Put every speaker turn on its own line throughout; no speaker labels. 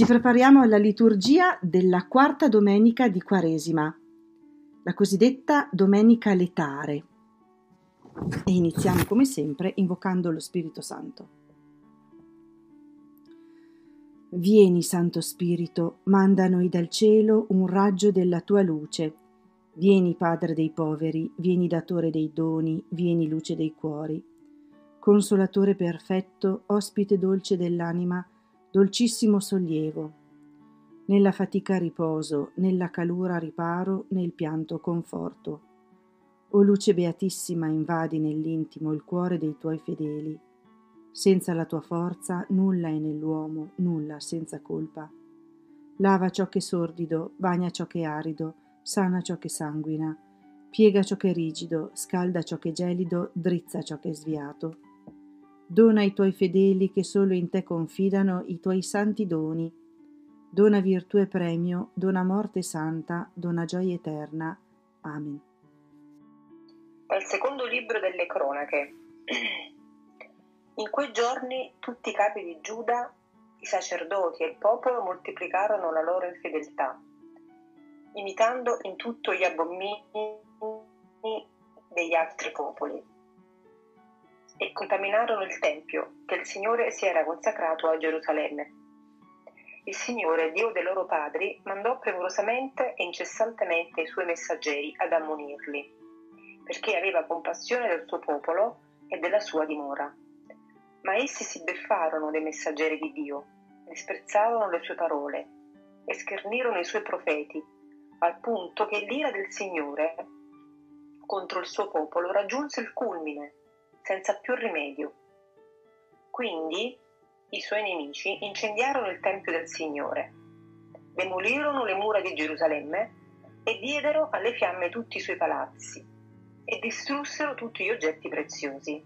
Ci prepariamo alla liturgia della quarta domenica di Quaresima, la cosiddetta Domenica Letare. E iniziamo come sempre invocando lo Spirito Santo. Vieni, Santo Spirito, manda a noi dal cielo un raggio della tua luce. Vieni, Padre dei poveri, vieni, datore dei doni, vieni, luce dei cuori. Consolatore perfetto, ospite dolce dell'anima, dolcissimo sollievo. Nella fatica riposo, nella calura riparo, nel pianto conforto. O luce beatissima invadi nell'intimo il cuore dei tuoi fedeli. Senza la tua forza nulla è nell'uomo, nulla senza colpa. Lava ciò che è sordido, bagna ciò che è arido, sana ciò che sanguina, piega ciò che è rigido, scalda ciò che è gelido, drizza ciò che è sviato Dona ai tuoi fedeli che solo in te confidano i tuoi santi doni. Dona virtù e premio, dona morte santa, dona gioia eterna. Amen.
Dal secondo libro delle cronache. In quei giorni tutti i capi di Giuda, i sacerdoti e il popolo moltiplicarono la loro infedeltà, imitando in tutto gli abomini degli altri popoli e contaminarono il Tempio che il Signore si era consacrato a Gerusalemme. Il Signore, Dio dei loro padri, mandò premurosamente e incessantemente i suoi messaggeri ad ammonirli, perché aveva compassione del suo popolo e della sua dimora. Ma essi si beffarono dei messaggeri di Dio, disprezzavano le sue parole e schernirono i suoi profeti, al punto che l'ira del Signore contro il suo popolo raggiunse il culmine senza più rimedio. Quindi i suoi nemici incendiarono il Tempio del Signore, demolirono le mura di Gerusalemme e diedero alle fiamme tutti i suoi palazzi e distrussero tutti gli oggetti preziosi.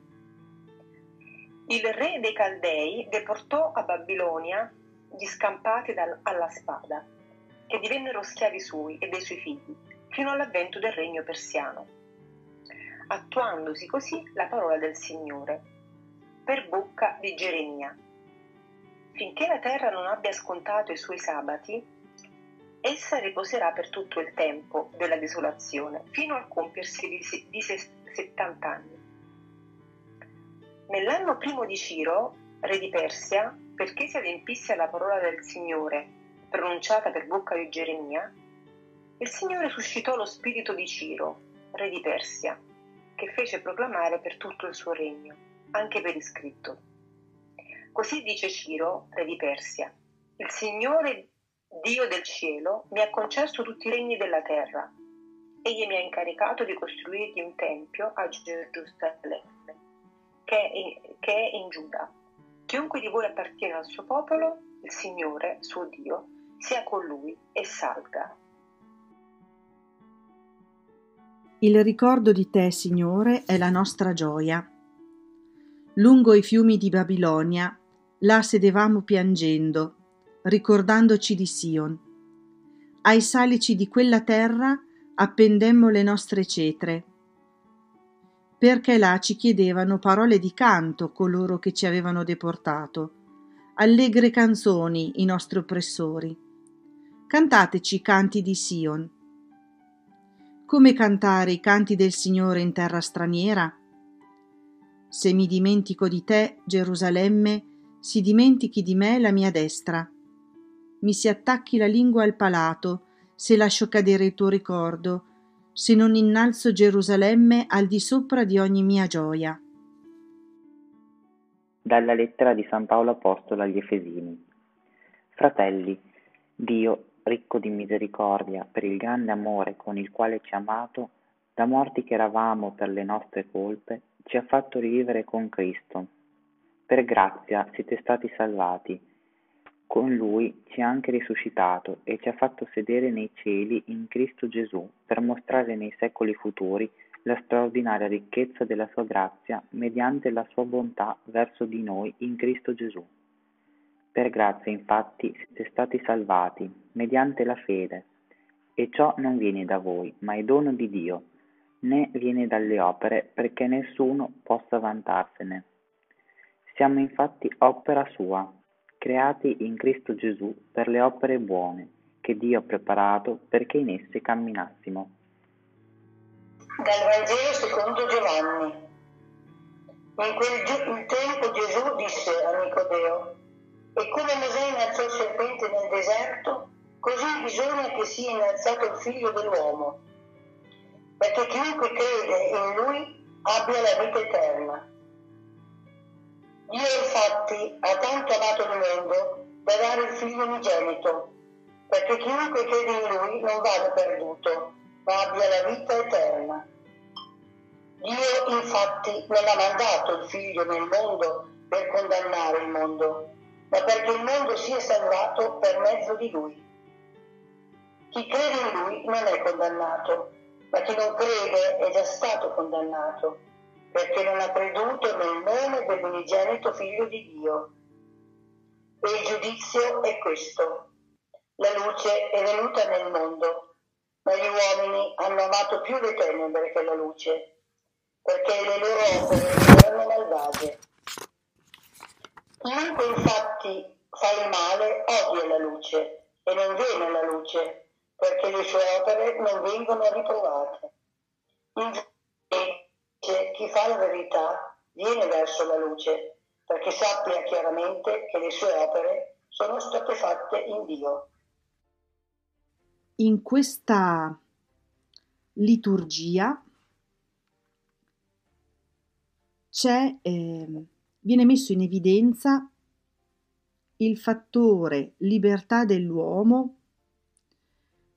Il re dei Caldei deportò a Babilonia gli scampati dal, alla spada, che divennero schiavi suoi e dei suoi figli, fino all'avvento del regno persiano attuandosi così la parola del Signore per bocca di Geremia. Finché la terra non abbia scontato i suoi sabati, essa riposerà per tutto il tempo della desolazione, fino al compiersi di, di 70 anni. Nell'anno primo di Ciro, re di Persia, perché si adempisse alla parola del Signore, pronunciata per bocca di Geremia, il Signore suscitò lo spirito di Ciro, re di Persia, che fece proclamare per tutto il suo regno, anche per iscritto. Così dice Ciro, re di Persia, il Signore Dio del cielo mi ha concesso tutti i regni della terra. Egli mi ha incaricato di costruirgli un tempio a Gerusalemme, che è, in, che è in Giuda. Chiunque di voi appartiene al suo popolo, il Signore, suo Dio, sia con lui e salga.
Il ricordo di te, Signore, è la nostra gioia. Lungo i fiumi di Babilonia, là sedevamo piangendo, ricordandoci di Sion. Ai salici di quella terra appendemmo le nostre cetre, perché là ci chiedevano parole di canto coloro che ci avevano deportato, allegre canzoni i nostri oppressori. Cantateci canti di Sion come cantare i canti del Signore in terra straniera? Se mi dimentico di te, Gerusalemme, si dimentichi di me la mia destra. Mi si attacchi la lingua al palato, se lascio cadere il tuo ricordo, se non innalzo Gerusalemme al di sopra di ogni mia gioia.
Dalla lettera di San Paolo Apostolo agli Efesini. Fratelli, Dio ricco di misericordia, per il grande amore con il quale ci ha amato, da morti che eravamo per le nostre colpe, ci ha fatto rivivere con Cristo. Per grazia siete stati salvati. Con Lui ci ha anche risuscitato e ci ha fatto sedere nei cieli in Cristo Gesù per mostrare nei secoli futuri la straordinaria ricchezza della sua grazia mediante la sua bontà verso di noi in Cristo Gesù. Per grazia infatti siete stati salvati, mediante la fede, e ciò non viene da voi, ma è dono di Dio, né viene dalle opere, perché nessuno possa vantarsene. Siamo infatti opera sua, creati in Cristo Gesù per le opere buone che Dio ha preparato perché in esse camminassimo.
Dal Vangelo secondo Giovanni. In quel tempo Gesù disse a Nicodeo, e come Mosè innalzò il serpente nel deserto, così bisogna che sia innalzato il figlio dell'uomo, perché chiunque crede in lui abbia la vita eterna. Dio infatti ha tanto amato il mondo da dare il figlio unigenito, perché chiunque crede in lui non vada perduto, ma abbia la vita eterna. Dio infatti non ha mandato il figlio nel mondo per condannare il mondo, ma perché il mondo sia salvato per mezzo di lui. Chi crede in lui non è condannato, ma chi non crede è già stato condannato, perché non ha creduto nel nome dell'unigenito figlio di Dio. E il giudizio è questo. La luce è venuta nel mondo, ma gli uomini hanno amato più le tenebre che la luce, perché le loro opere erano malvagie. Chiunque infatti fa il male odia la luce e non viene alla luce, perché le sue opere non vengono riprovate. Invece chi fa la verità viene verso la luce, perché sappia chiaramente che le sue opere sono state fatte in Dio.
In questa liturgia c'è eh, viene messo in evidenza il fattore libertà dell'uomo,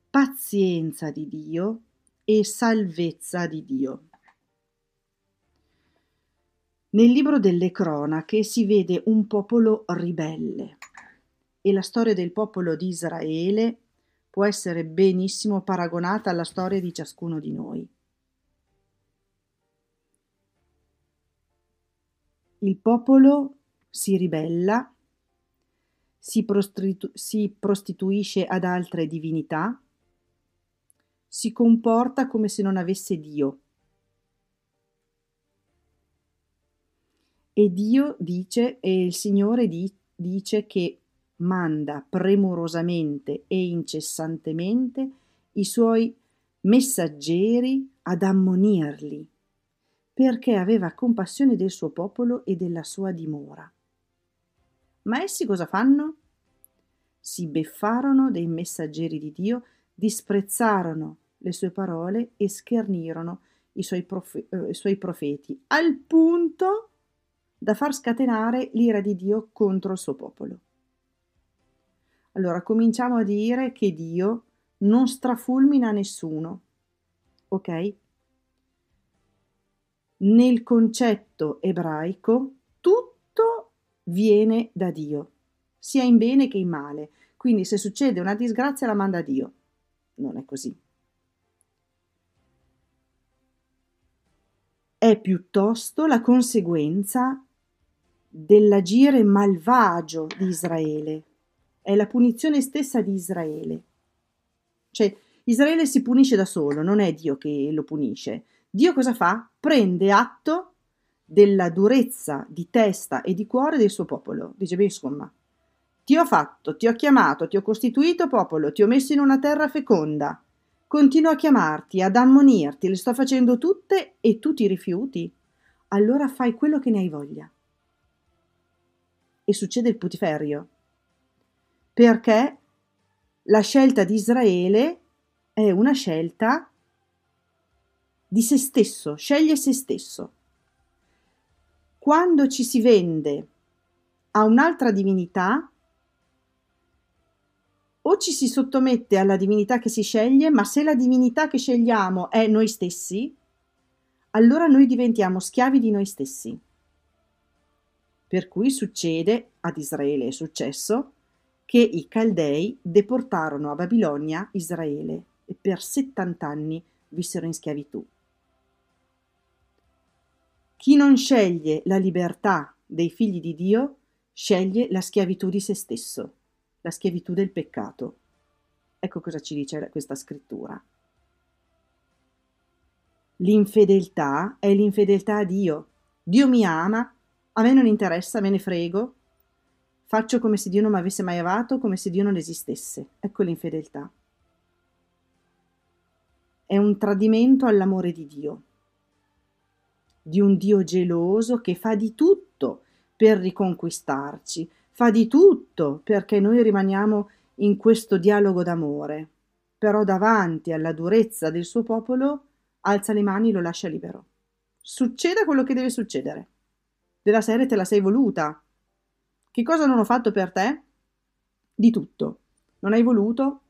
pazienza di Dio e salvezza di Dio. Nel libro delle cronache si vede un popolo ribelle e la storia del popolo di Israele può essere benissimo paragonata alla storia di ciascuno di noi. Il popolo si ribella, si, prostitu- si prostituisce ad altre divinità, si comporta come se non avesse Dio. E Dio dice, e il Signore di, dice che manda premurosamente e incessantemente i suoi messaggeri ad ammonirli perché aveva compassione del suo popolo e della sua dimora. Ma essi cosa fanno? Si beffarono dei messaggeri di Dio, disprezzarono le sue parole e schernirono i suoi, profe- eh, i suoi profeti, al punto da far scatenare l'ira di Dio contro il suo popolo. Allora cominciamo a dire che Dio non strafulmina nessuno, ok? Nel concetto ebraico tutto viene da Dio, sia in bene che in male. Quindi se succede una disgrazia la manda Dio. Non è così. È piuttosto la conseguenza dell'agire malvagio di Israele. È la punizione stessa di Israele. Cioè, Israele si punisce da solo, non è Dio che lo punisce. Dio cosa fa? Prende atto della durezza di testa e di cuore del suo popolo. Dice, beh, insomma, ti ho fatto, ti ho chiamato, ti ho costituito popolo, ti ho messo in una terra feconda. Continuo a chiamarti, ad ammonirti, le sto facendo tutte e tu ti rifiuti. Allora fai quello che ne hai voglia. E succede il putiferio. Perché la scelta di Israele è una scelta di se stesso, sceglie se stesso. Quando ci si vende a un'altra divinità, o ci si sottomette alla divinità che si sceglie, ma se la divinità che scegliamo è noi stessi, allora noi diventiamo schiavi di noi stessi. Per cui succede, ad Israele è successo, che i Caldei deportarono a Babilonia Israele e per 70 anni vissero in schiavitù. Chi non sceglie la libertà dei figli di Dio, sceglie la schiavitù di se stesso, la schiavitù del peccato. Ecco cosa ci dice questa scrittura. L'infedeltà è l'infedeltà a Dio. Dio mi ama, a me non interessa, me ne frego. faccio come se Dio non mi avesse mai amato, come se Dio non esistesse. Ecco l'infedeltà. È un tradimento all'amore di Dio, di un Dio geloso che fa di tutto per riconquistarci, fa di tutto perché noi rimaniamo in questo dialogo d'amore, però davanti alla durezza del suo popolo alza le mani e lo lascia libero. Succeda quello che deve succedere. Della serie te la sei voluta. Che cosa non ho fatto per te? Di tutto. Non hai voluto?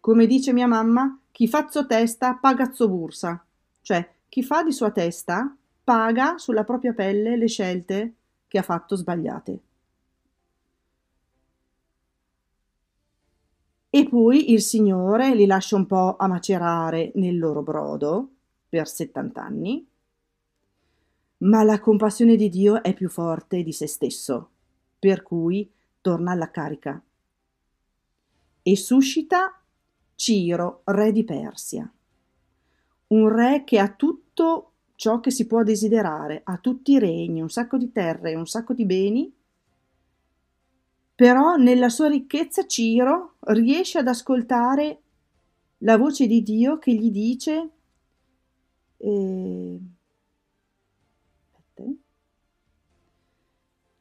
Come dice mia mamma, chi fazzo testa pagazzo bursa. Cioè, chi fa di sua testa paga sulla propria pelle le scelte che ha fatto sbagliate. E poi il Signore li lascia un po' a macerare nel loro brodo per 70 anni, ma la compassione di Dio è più forte di se stesso, per cui torna alla carica. E suscita Ciro, re di Persia, un re che ha tutto ciò che si può desiderare, ha tutti i regni, un sacco di terre, un sacco di beni, però nella sua ricchezza Ciro riesce ad ascoltare la voce di Dio che gli dice eh,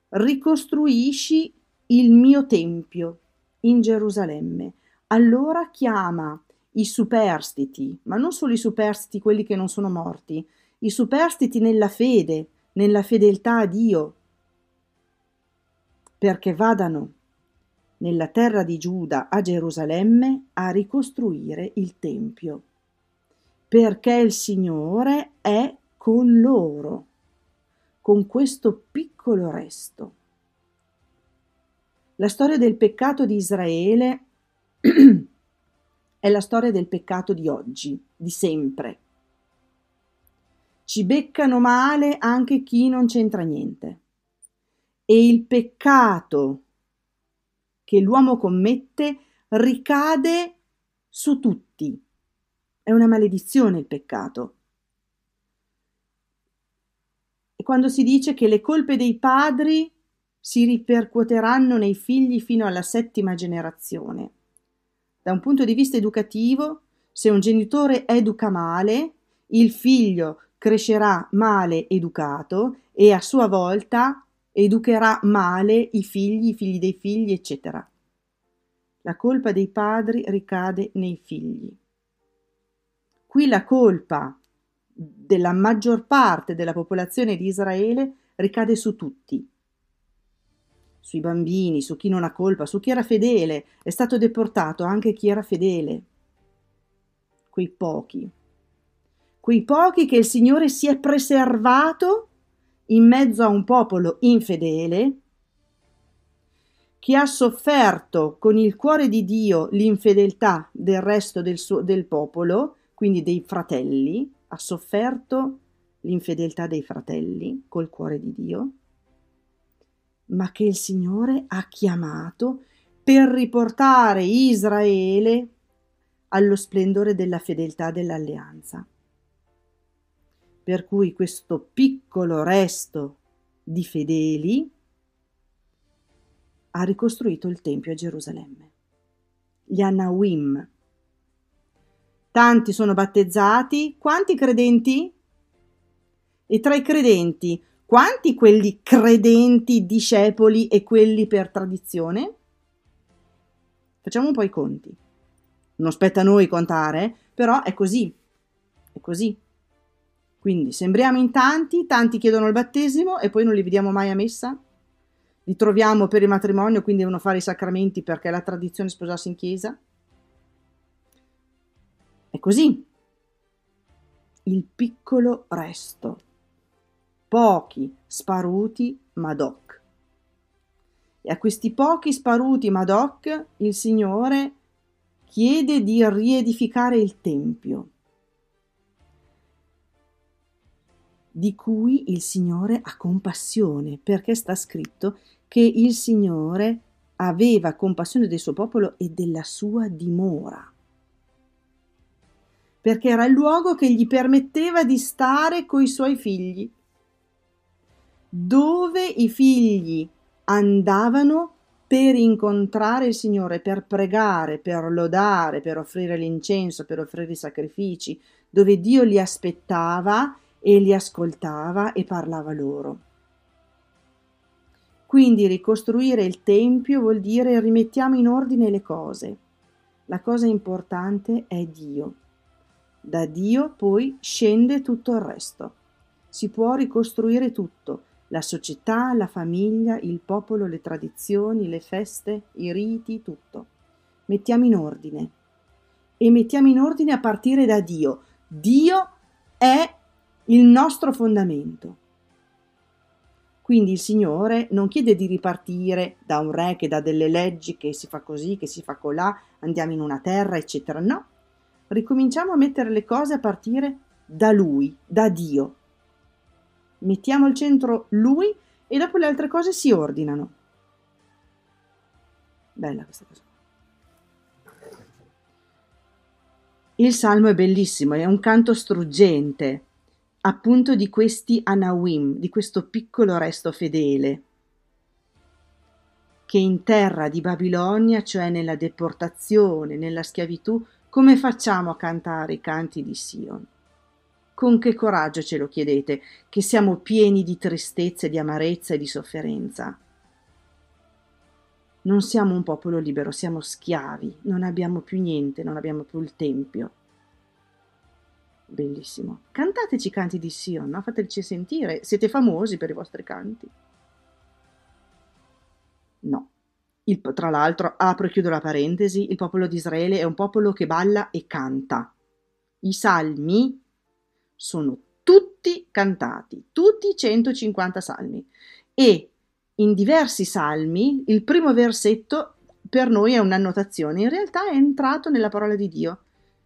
ricostruisci il mio tempio in Gerusalemme. Allora chiama i superstiti, ma non solo i superstiti, quelli che non sono morti, i superstiti nella fede, nella fedeltà a Dio, perché vadano nella terra di Giuda a Gerusalemme a ricostruire il Tempio, perché il Signore è con loro, con questo piccolo resto. La storia del peccato di Israele è la storia del peccato di oggi, di sempre. Ci beccano male anche chi non c'entra niente e il peccato che l'uomo commette ricade su tutti. È una maledizione il peccato. E quando si dice che le colpe dei padri si ripercuoteranno nei figli fino alla settima generazione. Da un punto di vista educativo, se un genitore educa male, il figlio crescerà male educato e a sua volta educherà male i figli, i figli dei figli, eccetera. La colpa dei padri ricade nei figli. Qui la colpa della maggior parte della popolazione di Israele ricade su tutti, sui bambini, su chi non ha colpa, su chi era fedele, è stato deportato anche chi era fedele, quei pochi, quei pochi che il Signore si è preservato in mezzo a un popolo infedele che ha sofferto con il cuore di Dio l'infedeltà del resto del, suo, del popolo, quindi dei fratelli, ha sofferto l'infedeltà dei fratelli col cuore di Dio, ma che il Signore ha chiamato per riportare Israele allo splendore della fedeltà dell'alleanza per cui questo piccolo resto di fedeli ha ricostruito il Tempio a Gerusalemme. Gli Anawim. Tanti sono battezzati, quanti credenti? E tra i credenti, quanti quelli credenti, discepoli e quelli per tradizione? Facciamo un po' i conti. Non spetta a noi contare, però è così. È così. Quindi sembriamo in tanti, tanti chiedono il battesimo e poi non li vediamo mai a messa. Li troviamo per il matrimonio, quindi devono fare i sacramenti perché è la tradizione sposarsi in chiesa. È così. Il piccolo resto. Pochi sparuti Madoc. E a questi pochi sparuti Madoc il Signore chiede di riedificare il Tempio di cui il Signore ha compassione, perché sta scritto che il Signore aveva compassione del suo popolo e della sua dimora, perché era il luogo che gli permetteva di stare coi suoi figli, dove i figli andavano per incontrare il Signore, per pregare, per lodare, per offrire l'incenso, per offrire i sacrifici, dove Dio li aspettava e li ascoltava e parlava loro. Quindi ricostruire il Tempio vuol dire rimettiamo in ordine le cose. La cosa importante è Dio. Da Dio poi scende tutto il resto. Si può ricostruire tutto, la società, la famiglia, il popolo, le tradizioni, le feste, i riti, tutto. Mettiamo in ordine. E mettiamo in ordine a partire da Dio. Dio è il nostro fondamento. Quindi il Signore non chiede di ripartire da un re che dà delle leggi, che si fa così, che si fa colà, andiamo in una terra, eccetera. No, ricominciamo a mettere le cose a partire da Lui, da Dio. Mettiamo al centro Lui e dopo le altre cose si ordinano. Bella questa cosa. Il salmo è bellissimo, è un canto struggente appunto di questi Anawim, di questo piccolo resto fedele, che in terra di Babilonia, cioè nella deportazione, nella schiavitù, come facciamo a cantare i canti di Sion? Con che coraggio ce lo chiedete, che siamo pieni di tristezza, di amarezza e di sofferenza? Non siamo un popolo libero, siamo schiavi, non abbiamo più niente, non abbiamo più il tempio. Bellissimo. Cantateci canti di Sion, no? fateci sentire. Siete famosi per i vostri canti. No. Il, tra l'altro, apro e chiudo la parentesi, il popolo di Israele è un popolo che balla e canta. I salmi sono tutti cantati, tutti i 150 salmi. E in diversi salmi il primo versetto per noi è un'annotazione, in realtà è entrato nella parola di Dio.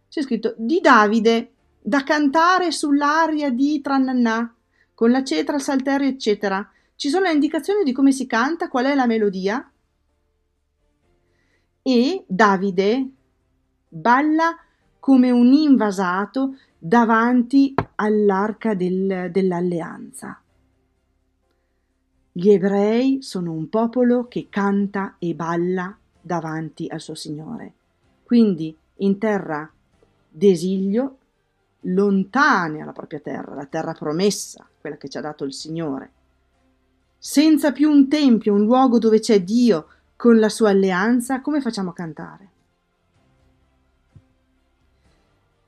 C'è scritto di Davide, da cantare sull'aria di Trannanà, con la cetra, il salterio, eccetera. Ci sono le indicazioni di come si canta, qual è la melodia. E Davide balla come un invasato davanti all'arca del, dell'alleanza. Gli ebrei sono un popolo che canta e balla davanti al suo Signore. Quindi in terra d'esilio lontane dalla propria terra, la terra promessa, quella che ci ha dato il Signore. Senza più un tempio, un luogo dove c'è Dio con la sua alleanza, come facciamo a cantare?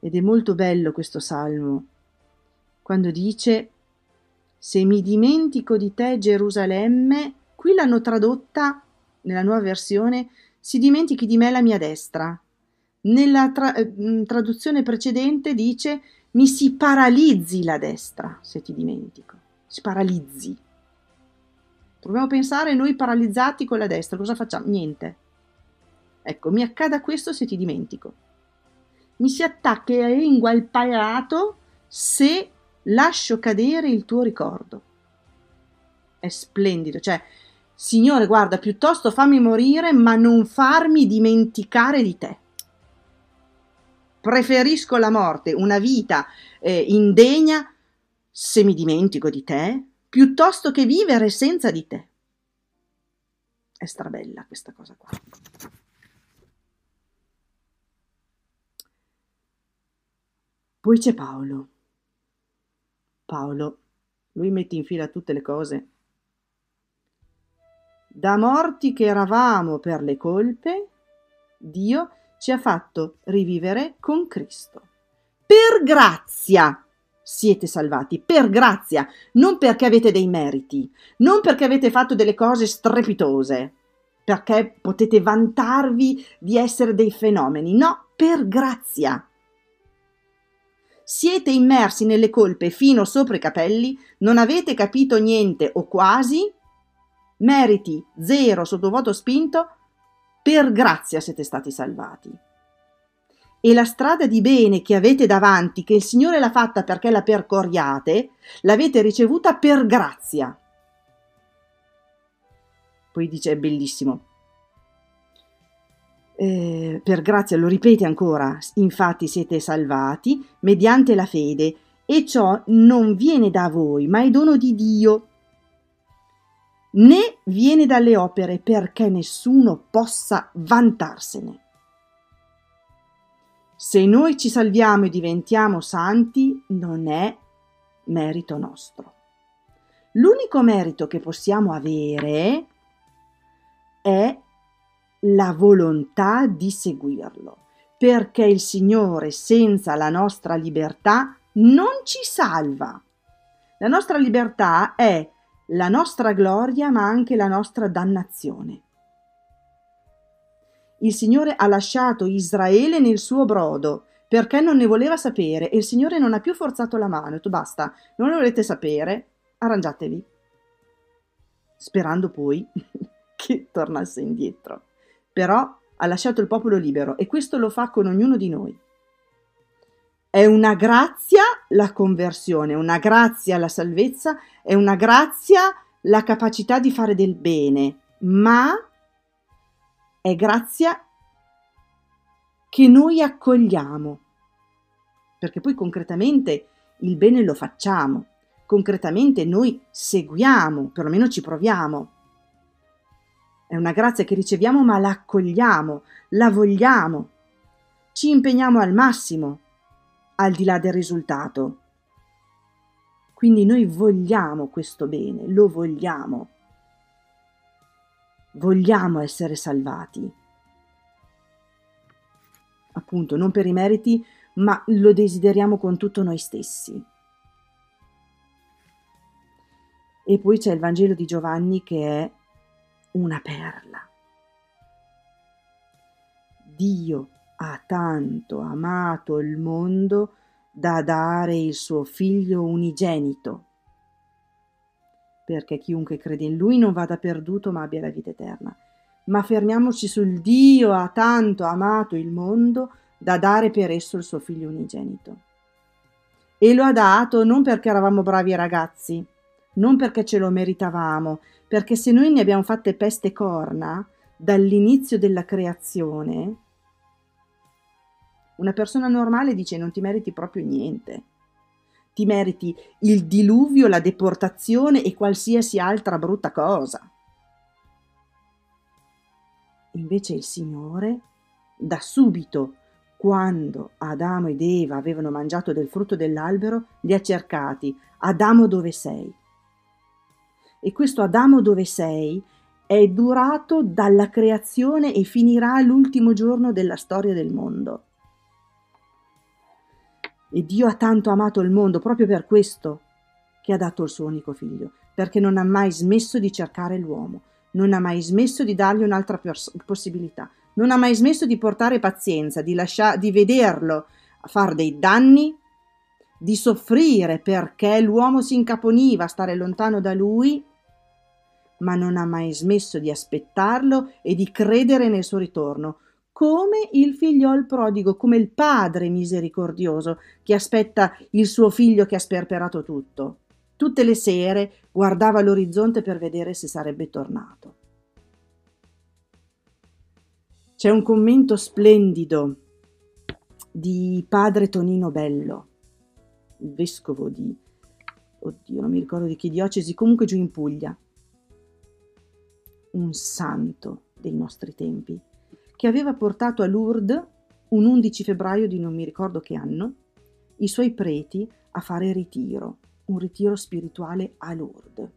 Ed è molto bello questo salmo, quando dice Se mi dimentico di te, Gerusalemme, qui l'hanno tradotta nella nuova versione, si dimentichi di me la mia destra. Nella tra- eh, traduzione precedente dice mi si paralizzi la destra se ti dimentico, si paralizzi. Proviamo a pensare noi paralizzati con la destra, cosa facciamo? Niente. Ecco, mi accada questo se ti dimentico. Mi si attacca la lingua al palato se lascio cadere il tuo ricordo. È splendido, cioè, Signore, guarda, piuttosto fammi morire, ma non farmi dimenticare di te preferisco la morte, una vita eh, indegna, se mi dimentico di te, piuttosto che vivere senza di te. È strabella questa cosa qua. Poi c'è Paolo. Paolo, lui mette in fila tutte le cose. Da morti che eravamo per le colpe, Dio ci ha fatto rivivere con Cristo. Per grazia siete salvati, per grazia, non perché avete dei meriti, non perché avete fatto delle cose strepitose, perché potete vantarvi di essere dei fenomeni, no, per grazia. Siete immersi nelle colpe fino sopra i capelli, non avete capito niente o quasi, meriti zero sottovoto spinto, per grazia siete stati salvati. E la strada di bene che avete davanti, che il Signore l'ha fatta perché la percorriate, l'avete ricevuta per grazia. Poi dice, è bellissimo. Eh, per grazia, lo ripete ancora, infatti siete salvati mediante la fede, e ciò non viene da voi, ma è dono di Dio né viene dalle opere perché nessuno possa vantarsene. Se noi ci salviamo e diventiamo santi, non è merito nostro. L'unico merito che possiamo avere è la volontà di seguirlo, perché il Signore senza la nostra libertà non ci salva. La nostra libertà è la nostra gloria, ma anche la nostra dannazione. Il Signore ha lasciato Israele nel suo brodo perché non ne voleva sapere e il Signore non ha più forzato la mano. Detto basta, non lo volete sapere, arrangiatevi. Sperando poi che tornasse indietro. Però ha lasciato il popolo libero e questo lo fa con ognuno di noi. È una grazia la conversione, una grazia la salvezza, è una grazia la capacità di fare del bene, ma è grazia che noi accogliamo, perché poi concretamente il bene lo facciamo, concretamente noi seguiamo, perlomeno ci proviamo. È una grazia che riceviamo ma la accogliamo, la vogliamo, ci impegniamo al massimo al di là del risultato. Quindi noi vogliamo questo bene, lo vogliamo. Vogliamo essere salvati. Appunto, non per i meriti, ma lo desideriamo con tutto noi stessi. E poi c'è il Vangelo di Giovanni che è una perla. Dio ha tanto amato il mondo da dare il suo figlio unigenito, perché chiunque crede in lui non vada perduto ma abbia la vita eterna. Ma fermiamoci sul Dio ha tanto amato il mondo da dare per esso il suo figlio unigenito. E lo ha dato non perché eravamo bravi ragazzi, non perché ce lo meritavamo, perché se noi ne abbiamo fatte peste corna dall'inizio della creazione, una persona normale dice non ti meriti proprio niente. Ti meriti il diluvio, la deportazione e qualsiasi altra brutta cosa. Invece il Signore, da subito, quando Adamo ed Eva avevano mangiato del frutto dell'albero, li ha cercati. Adamo dove sei? E questo Adamo dove sei è durato dalla creazione e finirà l'ultimo giorno della storia del mondo. E Dio ha tanto amato il mondo proprio per questo che ha dato il suo unico figlio, perché non ha mai smesso di cercare l'uomo, non ha mai smesso di dargli un'altra pers- possibilità, non ha mai smesso di portare pazienza, di, lascia- di vederlo fare dei danni, di soffrire perché l'uomo si incaponiva a stare lontano da lui, ma non ha mai smesso di aspettarlo e di credere nel suo ritorno, come il figliol prodigo, come il padre misericordioso che aspetta il suo figlio che ha sperperato tutto. Tutte le sere guardava l'orizzonte per vedere se sarebbe tornato. C'è un commento splendido di padre Tonino Bello, vescovo di, oddio, non mi ricordo di che diocesi, comunque giù in Puglia, un santo dei nostri tempi che aveva portato a Lourdes un 11 febbraio di non mi ricordo che anno i suoi preti a fare ritiro, un ritiro spirituale a Lourdes.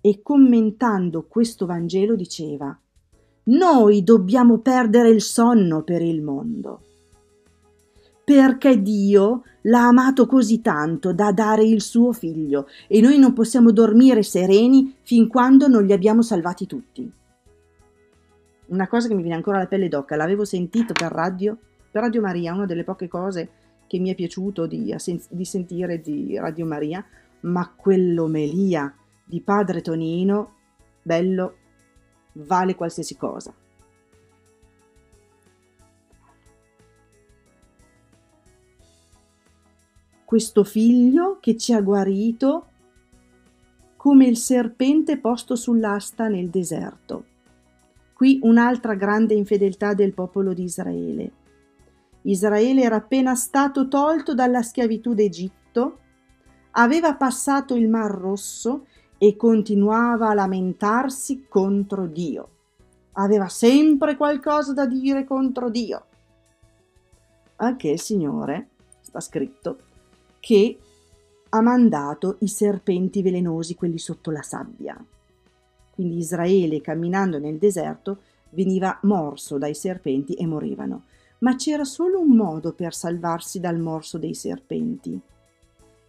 E commentando questo Vangelo diceva, noi dobbiamo perdere il sonno per il mondo, perché Dio l'ha amato così tanto da dare il suo figlio e noi non possiamo dormire sereni fin quando non li abbiamo salvati tutti una cosa che mi viene ancora la pelle d'occa, l'avevo sentito per radio, per Radio Maria, una delle poche cose che mi è piaciuto di, di sentire di Radio Maria, ma quell'omelia di padre Tonino, bello, vale qualsiasi cosa. Questo figlio che ci ha guarito come il serpente posto sull'asta nel deserto Qui un'altra grande infedeltà del popolo di Israele. Israele era appena stato tolto dalla schiavitù d'Egitto, aveva passato il Mar Rosso e continuava a lamentarsi contro Dio. Aveva sempre qualcosa da dire contro Dio. Anche il Signore, sta scritto, che ha mandato i serpenti velenosi, quelli sotto la sabbia. Quindi Israele, camminando nel deserto, veniva morso dai serpenti e morivano. Ma c'era solo un modo per salvarsi dal morso dei serpenti.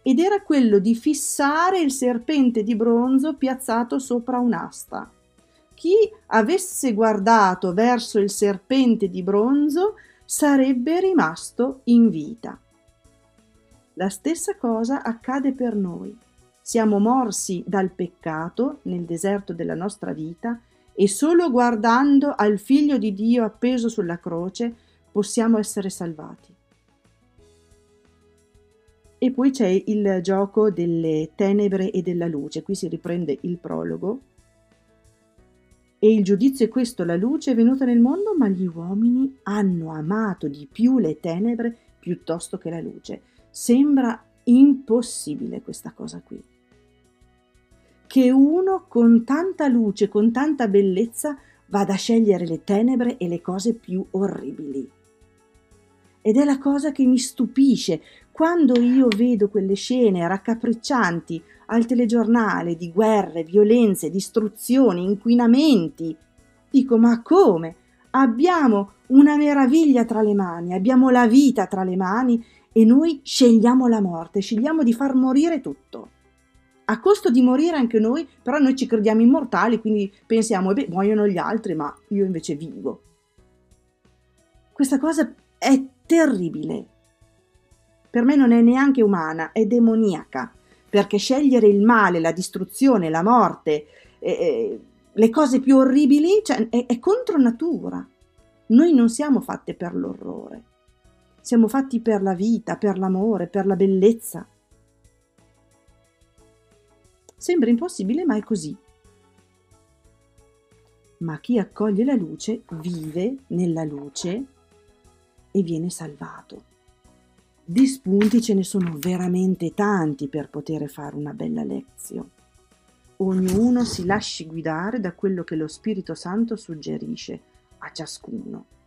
Ed era quello di fissare il serpente di bronzo piazzato sopra un'asta. Chi avesse guardato verso il serpente di bronzo sarebbe rimasto in vita. La stessa cosa accade per noi. Siamo morsi dal peccato nel deserto della nostra vita e solo guardando al Figlio di Dio appeso sulla croce possiamo essere salvati. E poi c'è il gioco delle tenebre e della luce, qui si riprende il prologo. E il giudizio è questo, la luce è venuta nel mondo, ma gli uomini hanno amato di più le tenebre piuttosto che la luce. Sembra impossibile questa cosa qui. Che uno con tanta luce, con tanta bellezza, vada a scegliere le tenebre e le cose più orribili. Ed è la cosa che mi stupisce quando io vedo quelle scene raccapriccianti al telegiornale di guerre, violenze, distruzioni, inquinamenti. Dico, ma come? Abbiamo una meraviglia tra le mani, abbiamo la vita tra le mani e noi scegliamo la morte, scegliamo di far morire tutto. A costo di morire anche noi, però noi ci crediamo immortali, quindi pensiamo, beh, muoiono gli altri, ma io invece vivo. Questa cosa è terribile. Per me non è neanche umana, è demoniaca, perché scegliere il male, la distruzione, la morte, eh, eh, le cose più orribili, cioè, è, è contro natura. Noi non siamo fatte per l'orrore. Siamo fatti per la vita, per l'amore, per la bellezza. Sembra impossibile, ma è così. Ma chi accoglie la luce vive nella luce e viene salvato. Di spunti ce ne sono veramente tanti per poter fare una bella lezione. Ognuno si lasci guidare da quello che lo Spirito Santo suggerisce a ciascuno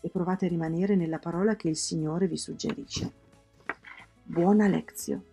e provate a rimanere nella parola che il Signore vi suggerisce. Buona lezione.